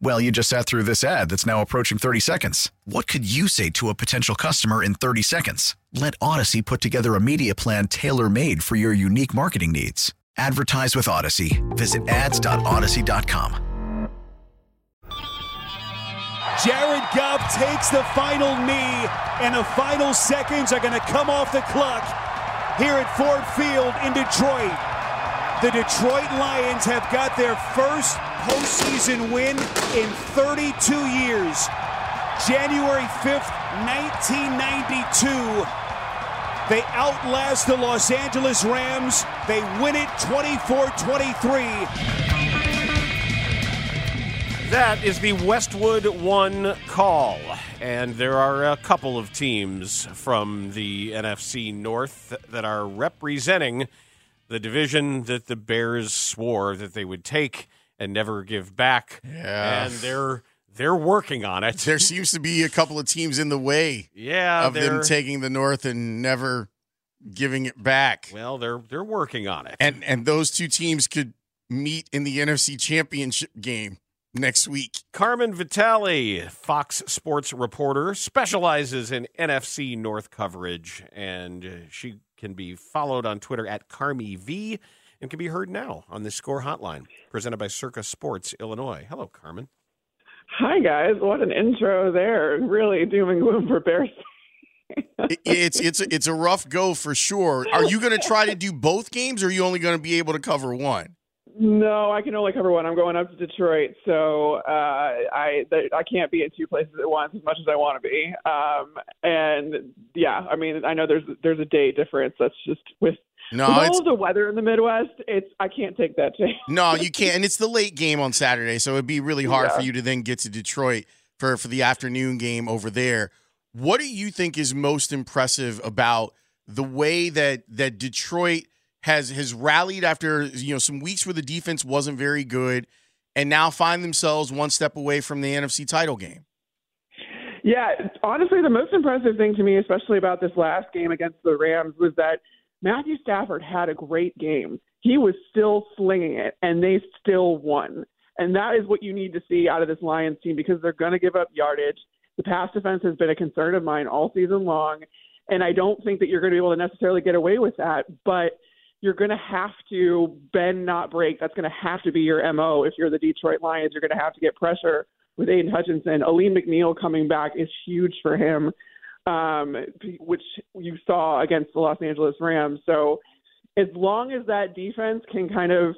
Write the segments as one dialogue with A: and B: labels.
A: Well, you just sat through this ad that's now approaching 30 seconds. What could you say to a potential customer in 30 seconds? Let Odyssey put together a media plan tailor made for your unique marketing needs. Advertise with Odyssey. Visit ads.odyssey.com.
B: Jared Goff takes the final knee, and the final seconds are going to come off the clock here at Ford Field in Detroit. The Detroit Lions have got their first postseason win in 32 years. January 5th, 1992. They outlast the Los Angeles Rams. They win it 24 23.
C: That is the Westwood One call. And there are a couple of teams from the NFC North that are representing the division that the Bears swore that they would take and never give back.
D: Yeah.
C: And they're they're working on it.
D: There seems to be a couple of teams in the way
C: yeah,
D: of them taking the North and never giving it back.
C: Well, they're they're working on it.
D: And and those two teams could meet in the NFC Championship game next week.
C: Carmen Vitali, Fox Sports reporter, specializes in NFC North coverage, and she can be followed on Twitter at Carmi V and can be heard now on the Score Hotline, presented by Circa Sports Illinois. Hello, Carmen.
E: Hi guys, what an intro there! Really doom and gloom for Bears.
D: It's it's it's a rough go for sure. Are you going to try to do both games, or are you only going to be able to cover one?
E: No, I can only cover one. I'm going up to Detroit, so uh, I th- I can't be in two places at once as much as I want to be. Um, and yeah, I mean, I know there's there's a day difference. That's just with,
D: No,
E: with all the weather in the Midwest. It's I can't take that chance.
D: no, you can't. And it's the late game on Saturday, so it'd be really hard
E: Yeah.
D: for you to then get to Detroit for for the afternoon game over there. What do you think is most impressive about the way that that Detroit has has rallied after you know some weeks where the defense wasn't very good, and now find themselves one step away from the NFC title game?
E: Yeah, honestly, the most impressive thing to me, especially about this last game against the Rams, was that Matthew Stafford had a great game. He was still slinging it, and they still won. And that is what you need to see out of this Lions team because they're going to give up yardage. The pass defense has been a concern of mine all season long, and I don't think that you're going to be able to necessarily get away with that. But you're going to have to bend, not break. That's going to have to be your MO if you're the Detroit Lions. You're going to have to get pressure with Aidan Hutchinson. Alim McNeill coming back is huge for him, um, which you saw against the Los Angeles Rams. So as long as that defense can kind of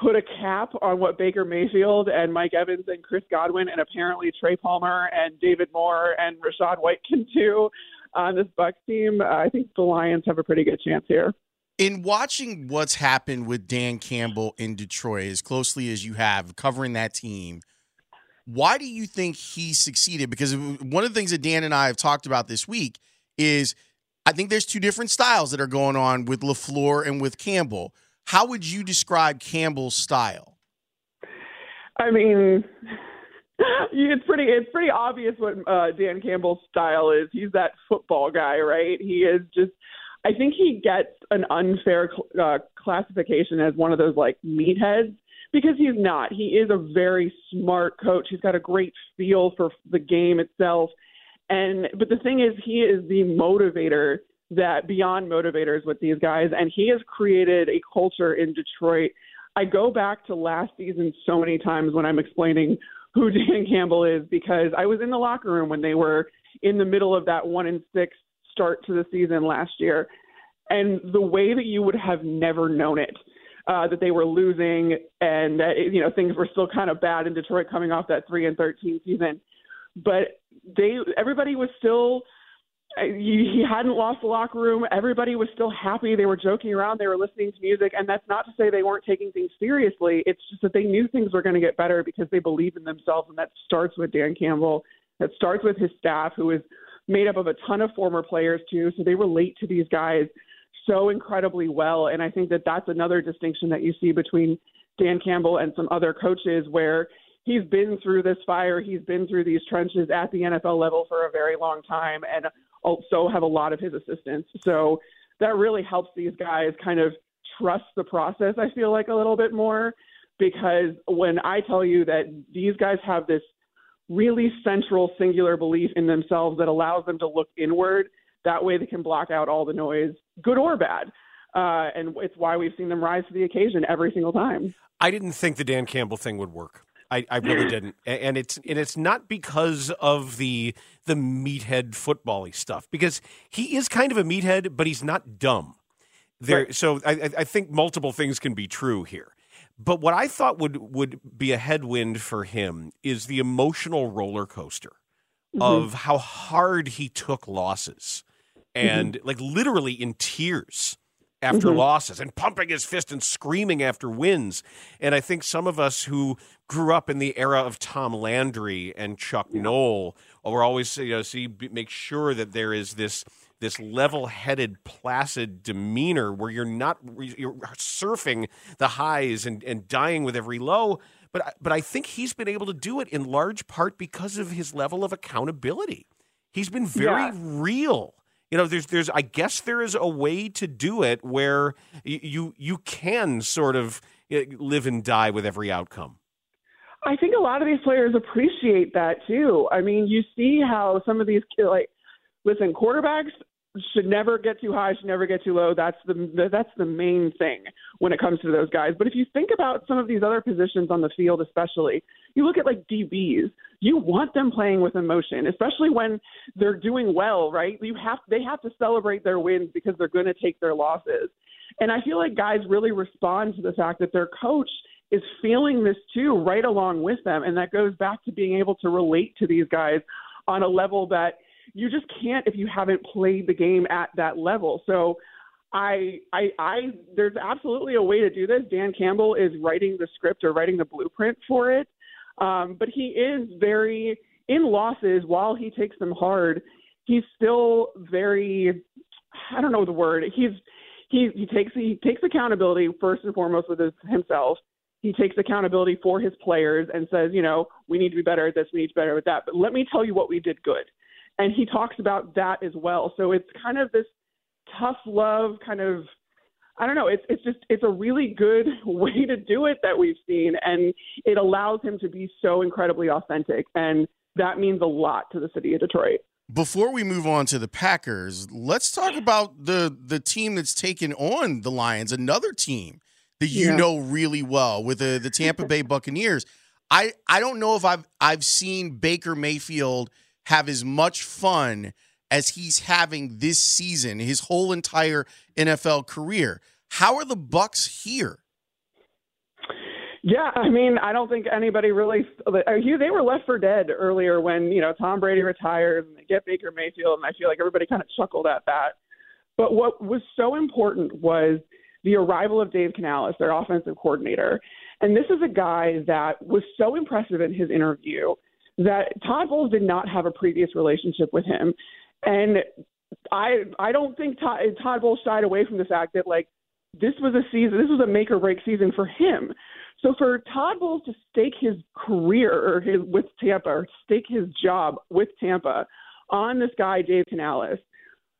E: put a cap on what Baker Mayfield and Mike Evans and Chris Godwin and apparently Trey Palmer and David Moore and Rachaad White can do on this Bucks team, I think the Lions have a pretty good chance here.
D: In watching what's happened with Dan Campbell in Detroit as closely as you have, covering that team, why do you think he succeeded? Because one of the things that Dan and I have talked about this week is I think there's two different styles that are going on with LaFleur and with Campbell. How would you describe Campbell's style?
E: I mean, it's pretty it's pretty obvious what uh, Dan Campbell's style is. He's that football guy, right? He is just. I think he gets an unfair cl- uh, classification as one of those like meatheads because he's not. He is a very smart coach. He's got a great feel for the game itself. And but the thing is, he is the motivator that beyond motivators with these guys, and he has created a culture in Detroit. I go back to last season so many times when I'm explaining who Dan Campbell is because I was in the locker room when they were in the middle of that one and six start to the season last year. and the way that you would have never known it. Uh, that they were losing, and uh, you know things were still kind of bad in Detroit coming off that three and thirteen season. But they, everybody was still he hadn't lost the locker room. Everybody was still happy. They were joking around. They were listening to music. And that's not to say they weren't taking things seriously. It's just that they knew things were going to get better because they believe in themselves. And that starts with Dan Campbell. That starts with his staff, who is made up of a ton of former players, too. So they relate to these guys so incredibly well. And I think that that's another distinction that you see between Dan Campbell and some other coaches where he's been through this fire. He's been through these trenches at the NFL level for a very long time. And also have a lot of his assistants. So that really helps these guys kind of trust the process, I feel like, a little bit more. Because when I tell you that these guys have this really central, singular belief in themselves that allows them to look inward, that way they can block out all the noise, good or bad. Uh, and it's why we've seen them rise to the occasion every single time.
C: I didn't think the Dan Campbell thing would work. I, I really didn't, and it's and it's not because of the the meathead footbally stuff because he is kind of a meathead, but he's not dumb. There, right. so I, I think multiple things can be true here. But what I thought would would be a headwind for him is the emotional roller coaster mm-hmm. of how hard he took losses, and mm-hmm. like literally in tears after mm-hmm. losses and pumping his fist and screaming after wins. And I think some of us who grew up in the era of Tom Landry and Chuck yeah. Noll are always you know see make sure that there is this this level-headed placid demeanor where you're not you're surfing the highs and, and dying with every low but but I think he's been able to do it in large part because of his level of accountability. He's been very yeah. real you know there's there's i guess there is a way to do it where you you can sort of eh, live and die with every outcome
E: i think a lot of these players appreciate that too i mean you see how some of these like listen quarterbacks should never get too high, should never get too low. That's the that's the main thing when it comes to those guys. But if you think about some of these other positions on the field, especially, you look at like DBs. You want them playing with emotion, especially when they're doing well, right? You have they have to celebrate their wins because they're going to take their losses. And I feel like guys really respond to the fact that their coach is feeling this too, right along with them, and that goes back to being able to relate to these guys on a level that you just can't if you haven't played the game at that level. So I, I, I, there's absolutely a way to do this. Dan Campbell is writing the script or writing the blueprint for it. Um, but he is very, in losses, while he takes them hard, he's still very, I don't know the word. He's, he, he takes, he takes accountability first and foremost with his, himself. He takes accountability for his players and says, you know, we need to be better at this, we need to be better at that. But let me tell you what we did good and he talks about that as well. So it's kind of this tough love kind of I don't know, it's it's just it's a really good way to do it that we've seen and it allows him to be so incredibly authentic and that means a lot to the city of Detroit.
D: Before we move on to the Packers, let's talk about the the team that's taken on the Lions, another team that you yeah. know really well with the the Tampa Bay Buccaneers. I I don't know if I've I've seen Baker Mayfield – have as much fun as he's having this season, his whole entire NFL career. How are the Bucks here?
E: Yeah, I mean, I don't think anybody really. Uh, they were left for dead earlier when you know Tom Brady retired and they get Baker Mayfield, and I feel like everybody kind of chuckled at that. But what was so important was the arrival of Dave Canales, their offensive coordinator, and this is a guy that was so impressive in his interview that Todd Bowles did not have a previous relationship with him, and I I don't think Todd, Todd Bowles shied away from the fact that like this was a season, this was a make or break season for him. So for Todd Bowles to stake his career or his, with Tampa or stake his job with Tampa on this guy Dave Canales,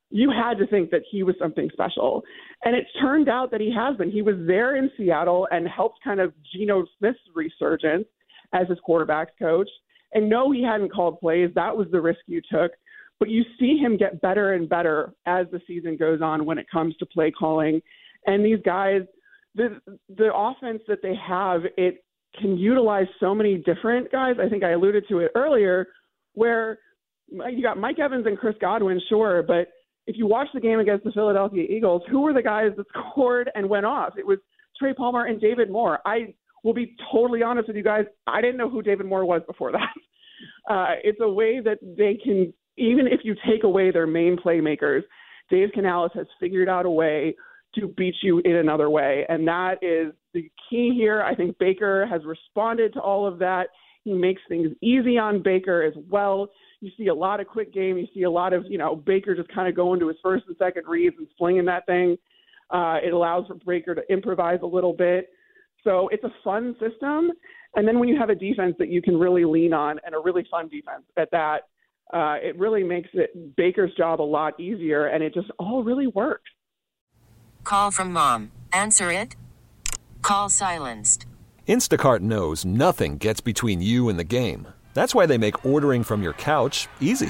E: you had to think that he was something special. And it turned out that he has been. He was there in Seattle and helped kind of Geno Smith's resurgence as his quarterbacks coach. And no, he hadn't called plays. That was the risk you took. But you see him get better and better as the season goes on when it comes to play calling. And these guys, the the offense that they have, it can utilize so many different guys. I think I alluded to it earlier, where you got Mike Evans and Chris Godwin, sure, but if you watch the game against the Philadelphia Eagles, who were the guys that scored and went off? It was Trey Palmer and David Moore. I will be totally honest with you guys. I didn't know who David Moore was before that. Uh, it's a way that they can, even if you take away their main playmakers, Dave Canales has figured out a way to beat you in another way. And that is the key here. I think Baker has responded to all of that. He makes things easy on Baker as well. You see a lot of quick game. You see a lot of, you know, Baker just kind of going to his first and second reads and slinging that thing. Uh, it allows for Baker to improvise a little bit. So it's a fun system. And then when you have a defense that you can really lean on and a really fun defense at that, uh, it really makes it Baker's job a lot easier, and it just all really works.
F: Call from mom. Answer it. Call silenced.
G: Instacart knows nothing gets between you and the game. That's why they make ordering from your couch easy.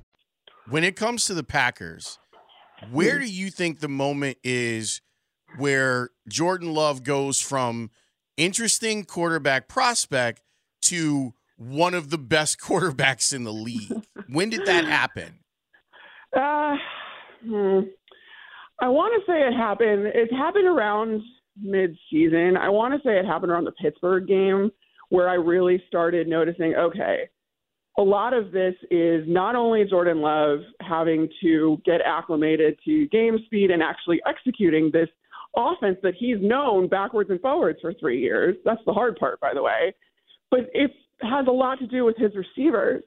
D: When it comes to the Packers, where do you think the moment is where Jordan Love goes from interesting quarterback prospect to one of the best quarterbacks in the league? when did that happen?
E: Uh, hmm. I want to say it happened. It happened around mid-season. I want to say it happened around the Pittsburgh game where I really started noticing. Okay, a lot of this is not only Jordan Love having to get acclimated to game speed and actually executing this offense that he's known backwards and forwards for three years. That's the hard part, by the way. But it has a lot to do with his receivers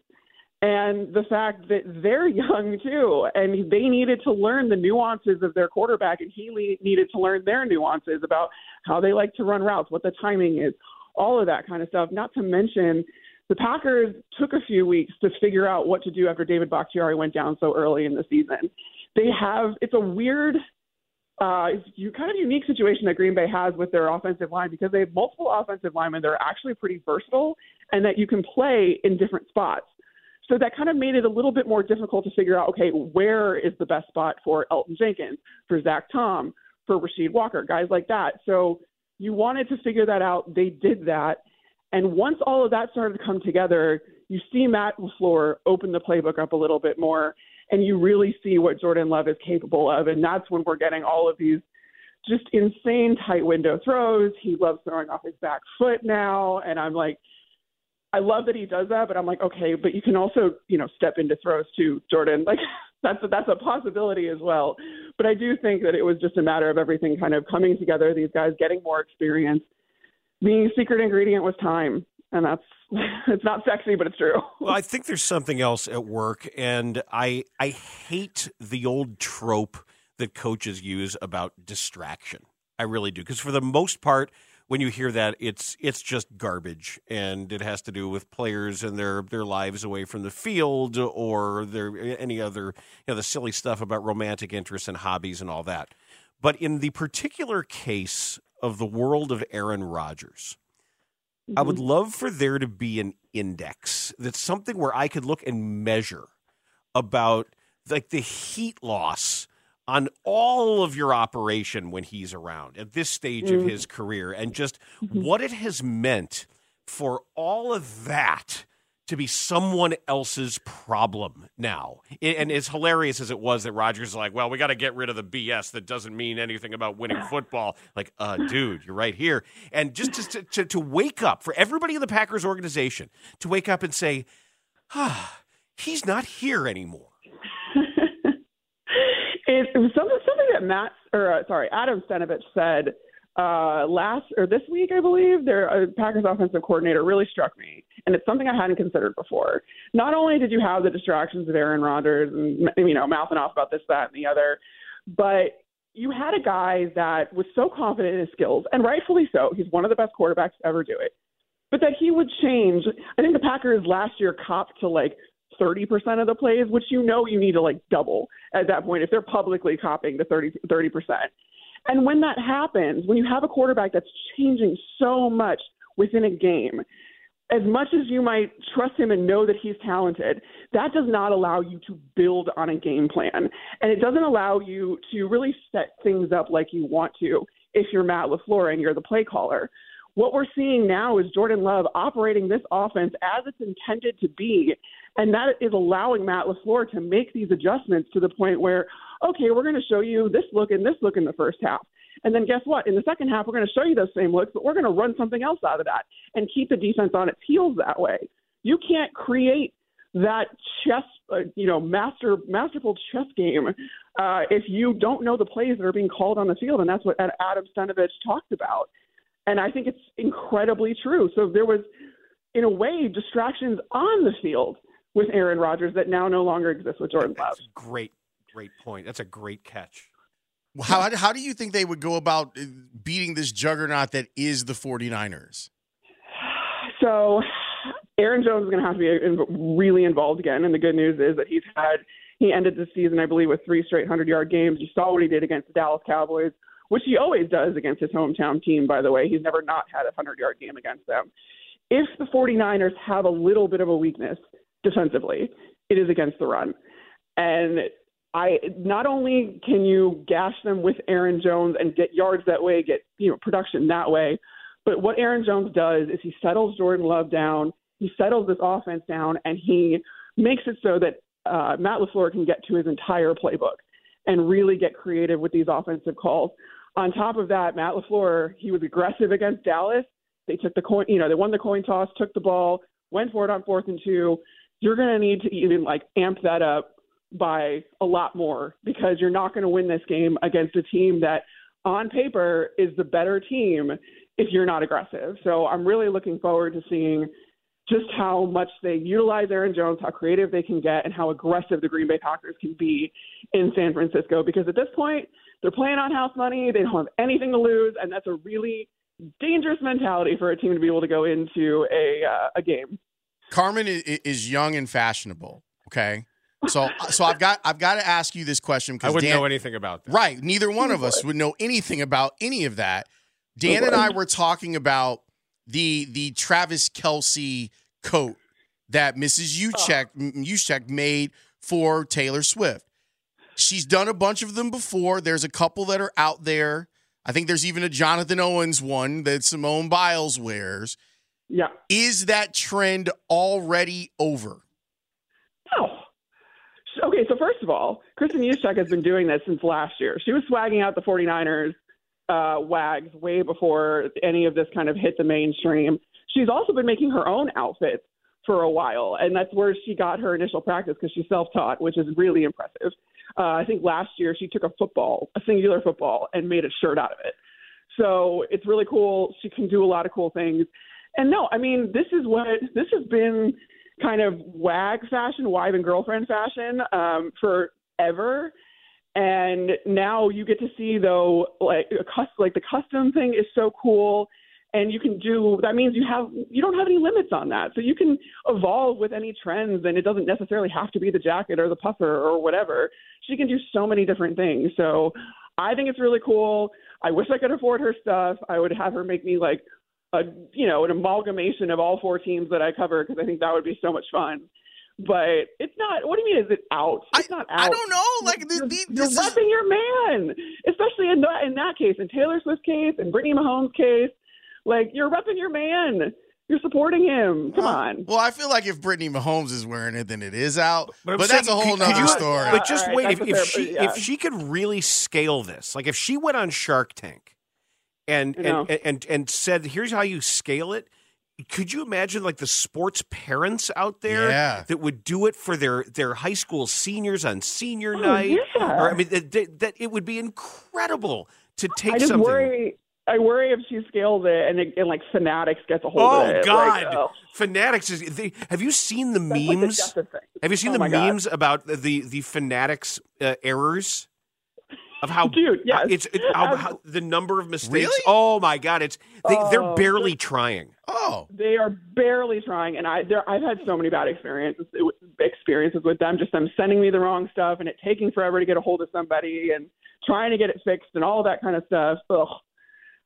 E: and the fact that they're young too, and they needed to learn the nuances of their quarterback, and he needed to learn their nuances about how they like to run routes, what the timing is, all of that kind of stuff. Not to mention, the Packers took a few weeks to figure out what to do after David Bakhtiari went down so early in the season. They have it's a weird uh, kind of unique situation that Green Bay has with their offensive line because they have multiple offensive linemen that are actually pretty versatile and that you can play in different spots. So that kind of made it a little bit more difficult to figure out, okay, where is the best spot for Elgton Jenkins, for Zach Tom, for Rasheed Walker, guys like that. So you wanted to figure that out. They did that. And once all of that started to come together, you see Matt LaFleur open the playbook up a little bit more, and you really see what Jordan Love is capable of. And that's when we're getting all of these just insane tight window throws. He loves throwing off his back foot now. And I'm like, I love that he does that, but I'm like, okay, but you can also, you know, step into throws too, Jordan. Like that's a, that's a possibility as well. But I do think that it was just a matter of everything kind of coming together. These guys getting more experience. The secret ingredient was time, and that's it's not sexy, but it's true.
C: Well, I think there's something else at work, and I I hate the old trope that coaches use about distraction. I really do, because for the most part when you hear that, it's it's just garbage, and it has to do with players and their their lives away from the field, or their any other you know the silly stuff about romantic interests and hobbies and all that. But in the particular case of the world of Aaron Rodgers, mm-hmm. I would mm-hmm. love for there to be an index that's something where I could look and measure about like the heat loss on all of your operation when he's around at this stage mm. of his career and just mm-hmm. what it has meant for all of that to be someone else's problem now. And as hilarious as it was that Rodgers is like, well, we got to get rid of the BS that doesn't mean anything about winning football. Like, uh, dude, you're right here. And just to, to, to wake up for everybody in the Packers organization to wake up and say, ah, he's not here anymore.
E: it, it was something, something that Matt, or uh, sorry, Adam Stenavich said uh, last or this week, I believe, their uh, Packers offensive coordinator really struck me, and it's something I hadn't considered before. Not only did you have the distractions of Aaron Rodgers and you know mouthing off about this, that, and the other, but you had a guy that was so confident in his skills, and rightfully so. He's one of the best quarterbacks to ever do it. But that he would change. I think the Packers last year copped to like 30% of the plays, which you know you need to like double at that point if they're publicly copying the 30, 30%. And when that happens, when you have a quarterback that's changing so much within a game, as much as you might trust him and know that he's talented, that does not allow you to build on a game plan. And it doesn't allow you to really set things up like you want to if you're Matt LaFleur and you're the play caller. What we're seeing now is Jordan Love operating this offense as it's intended to be. And that is allowing Matt LaFleur to make these adjustments to the point where, okay, we're going to show you this look and this look in the first half. And then guess what? In the second half, we're going to show you those same looks, but we're going to run something else out of that and keep the defense on its heels that way. You can't create that chess, uh, you know, master masterful chess game uh, if you don't know the plays that are being called on the field, and that's what Adam Stenavich talked about. And I think it's incredibly true. So there was, in a way, distractions on the field with Aaron Rodgers that now no longer exist with Jordan Love.
C: That's great, great point. That's a great catch.
D: How, how do you think they would go about uh, beating this juggernaut that is the 49ers?
E: So Aaron Jones is going to have to be really involved again. And the good news is that he's had, he ended the season, I believe, with three straight 100 yard games. You saw what he did against the Dallas Cowboys, which he always does against his hometown team, by the way. He's never not had a 100 yard game against them. If the 49ers have a little bit of a weakness defensively, it is against the run. And I not only can you gash them with Aaron Jones and get yards that way, get you know production that way, but what Aaron Jones does is he settles Jordan Love down, he settles this offense down, and he makes it so that uh, Matt LaFleur can get to his entire playbook and really get creative with these offensive calls. On top of that, Matt LaFleur he was aggressive against Dallas. They took the coin, you know, they won the coin toss, took the ball, went for it on fourth and two. You're going to need to even like amp that up by a lot more because you're not going to win this game against a team that on paper is the better team if you're not aggressive. So I'm really looking forward to seeing just how much they utilize Aaron Jones, how creative they can get, and how aggressive the Green Bay Packers can be in San Francisco. Because at this point, they're playing on house money. They don't have anything to lose, and that's a really dangerous mentality for a team to be able to go into a uh, a game.
D: Carmen is young and fashionable. Okay, so, uh, so I've got I've got to ask you this question
C: because I wouldn't Dan, know anything about that.
D: Right, neither one of us would know anything about any of that. Dan and I were talking about the the Travis Kelce coat that Mrs. Juszczyk Juszczyk made for Taylor Swift. She's done a bunch of them before. There's a couple that are out there. I think there's even a Jonathan Owens one that Simone Biles wears.
E: Yeah.
D: Is that trend already over?
E: Okay, so first of all, Kristen Juszczyk has been doing this since last year. She was swagging out the 49ers uh, wags way before any of this kind of hit the mainstream. She's also been making her own outfits for a while, and that's where she got her initial practice because she's self-taught, which is really impressive. Uh, I think last year she took a football, a singular football, and made a shirt out of it. So it's really cool. She can do a lot of cool things. And no, I mean, this is what this has been kind of wag fashion, wife and girlfriend fashion um, forever. And now you get to see though, like a custom, like the custom thing is so cool, and you can do. That means you have you don't have any limits on that, so you can evolve with any trends, and it doesn't necessarily have to be the jacket or the puffer or whatever. She can do so many different things. So I think it's really cool. I wish I could afford her stuff. I would have her make me like a you know an amalgamation of all four teams that I cover because I think that would be so much fun. But it's not. What do you mean? Is it out? It's
D: I,
E: not out.
D: I don't know. Like
E: you're,
D: this,
E: you're
D: this
E: repping your man, especially in that in that case, in Taylor Swift's case, and Brittany Mahomes' case. Like you're repping your man. You're supporting him. Come on.
D: Well, I feel like if Brittany Mahomes is wearing it, then it is out. But,
C: I'm
D: that's a whole
C: could- could
D: nother
C: you-
D: story.
C: But just
E: All
C: wait. If, if
E: fair-
C: she
E: yeah.
C: if she could really scale this, like if she went on Shark Tank and
E: You know.
C: and, and and said, "Here's how you scale it." Could you imagine like the sports parents out there
D: Yeah.
C: that would do it for their their high school seniors on senior
E: Oh,
C: night?
E: yeah.
C: Or I mean, that, that, that it would be incredible to take
E: I just
C: something.
E: worry. I worry if she scales it and, it, and like Fanatics gets a hold
C: Oh
E: of it.
C: God!
E: Like, oh.
C: God, Fanatics is. They, have you seen the
E: That's like the
C: memes?
E: death of things.
C: have you seen
E: Oh
C: the
E: my God.
C: memes about the the, the Fanatics uh, errors? Of how
E: Dude, yes.
C: how- it's it, how, how, the number of mistakes.
D: Really?
C: Oh my God! It's they, they're
E: Oh.
C: barely trying.
D: oh,
E: They are barely trying, and I there I've had so many bad experiences experiences with them. Just them sending me the wrong stuff, and it taking forever to get a hold of somebody, and trying to get it fixed, and all that kind of stuff. Ugh.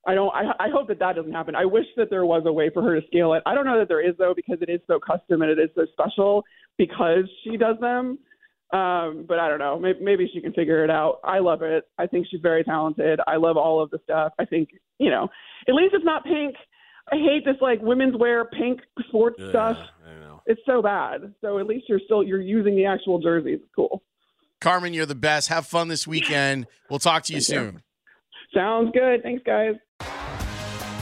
E: I don't. I, I hope that that doesn't happen. I wish that there was a way for her to scale it. I don't know that there is though, because it is so custom and it is so special because she does them. Um, but I don't know. Maybe, maybe she can figure it out. I love it. I think she's very talented. I love all of the stuff. I think you know, at least it's not pink. I hate this like women's wear pink sports stuff.
C: I know.
E: It's so bad. So at least you're still you're using the actual jerseys. It's cool.
D: Carmen, you're the best. Have fun this weekend. We'll talk to you
E: Thank you.
D: soon.
E: Sounds good. Thanks, guys.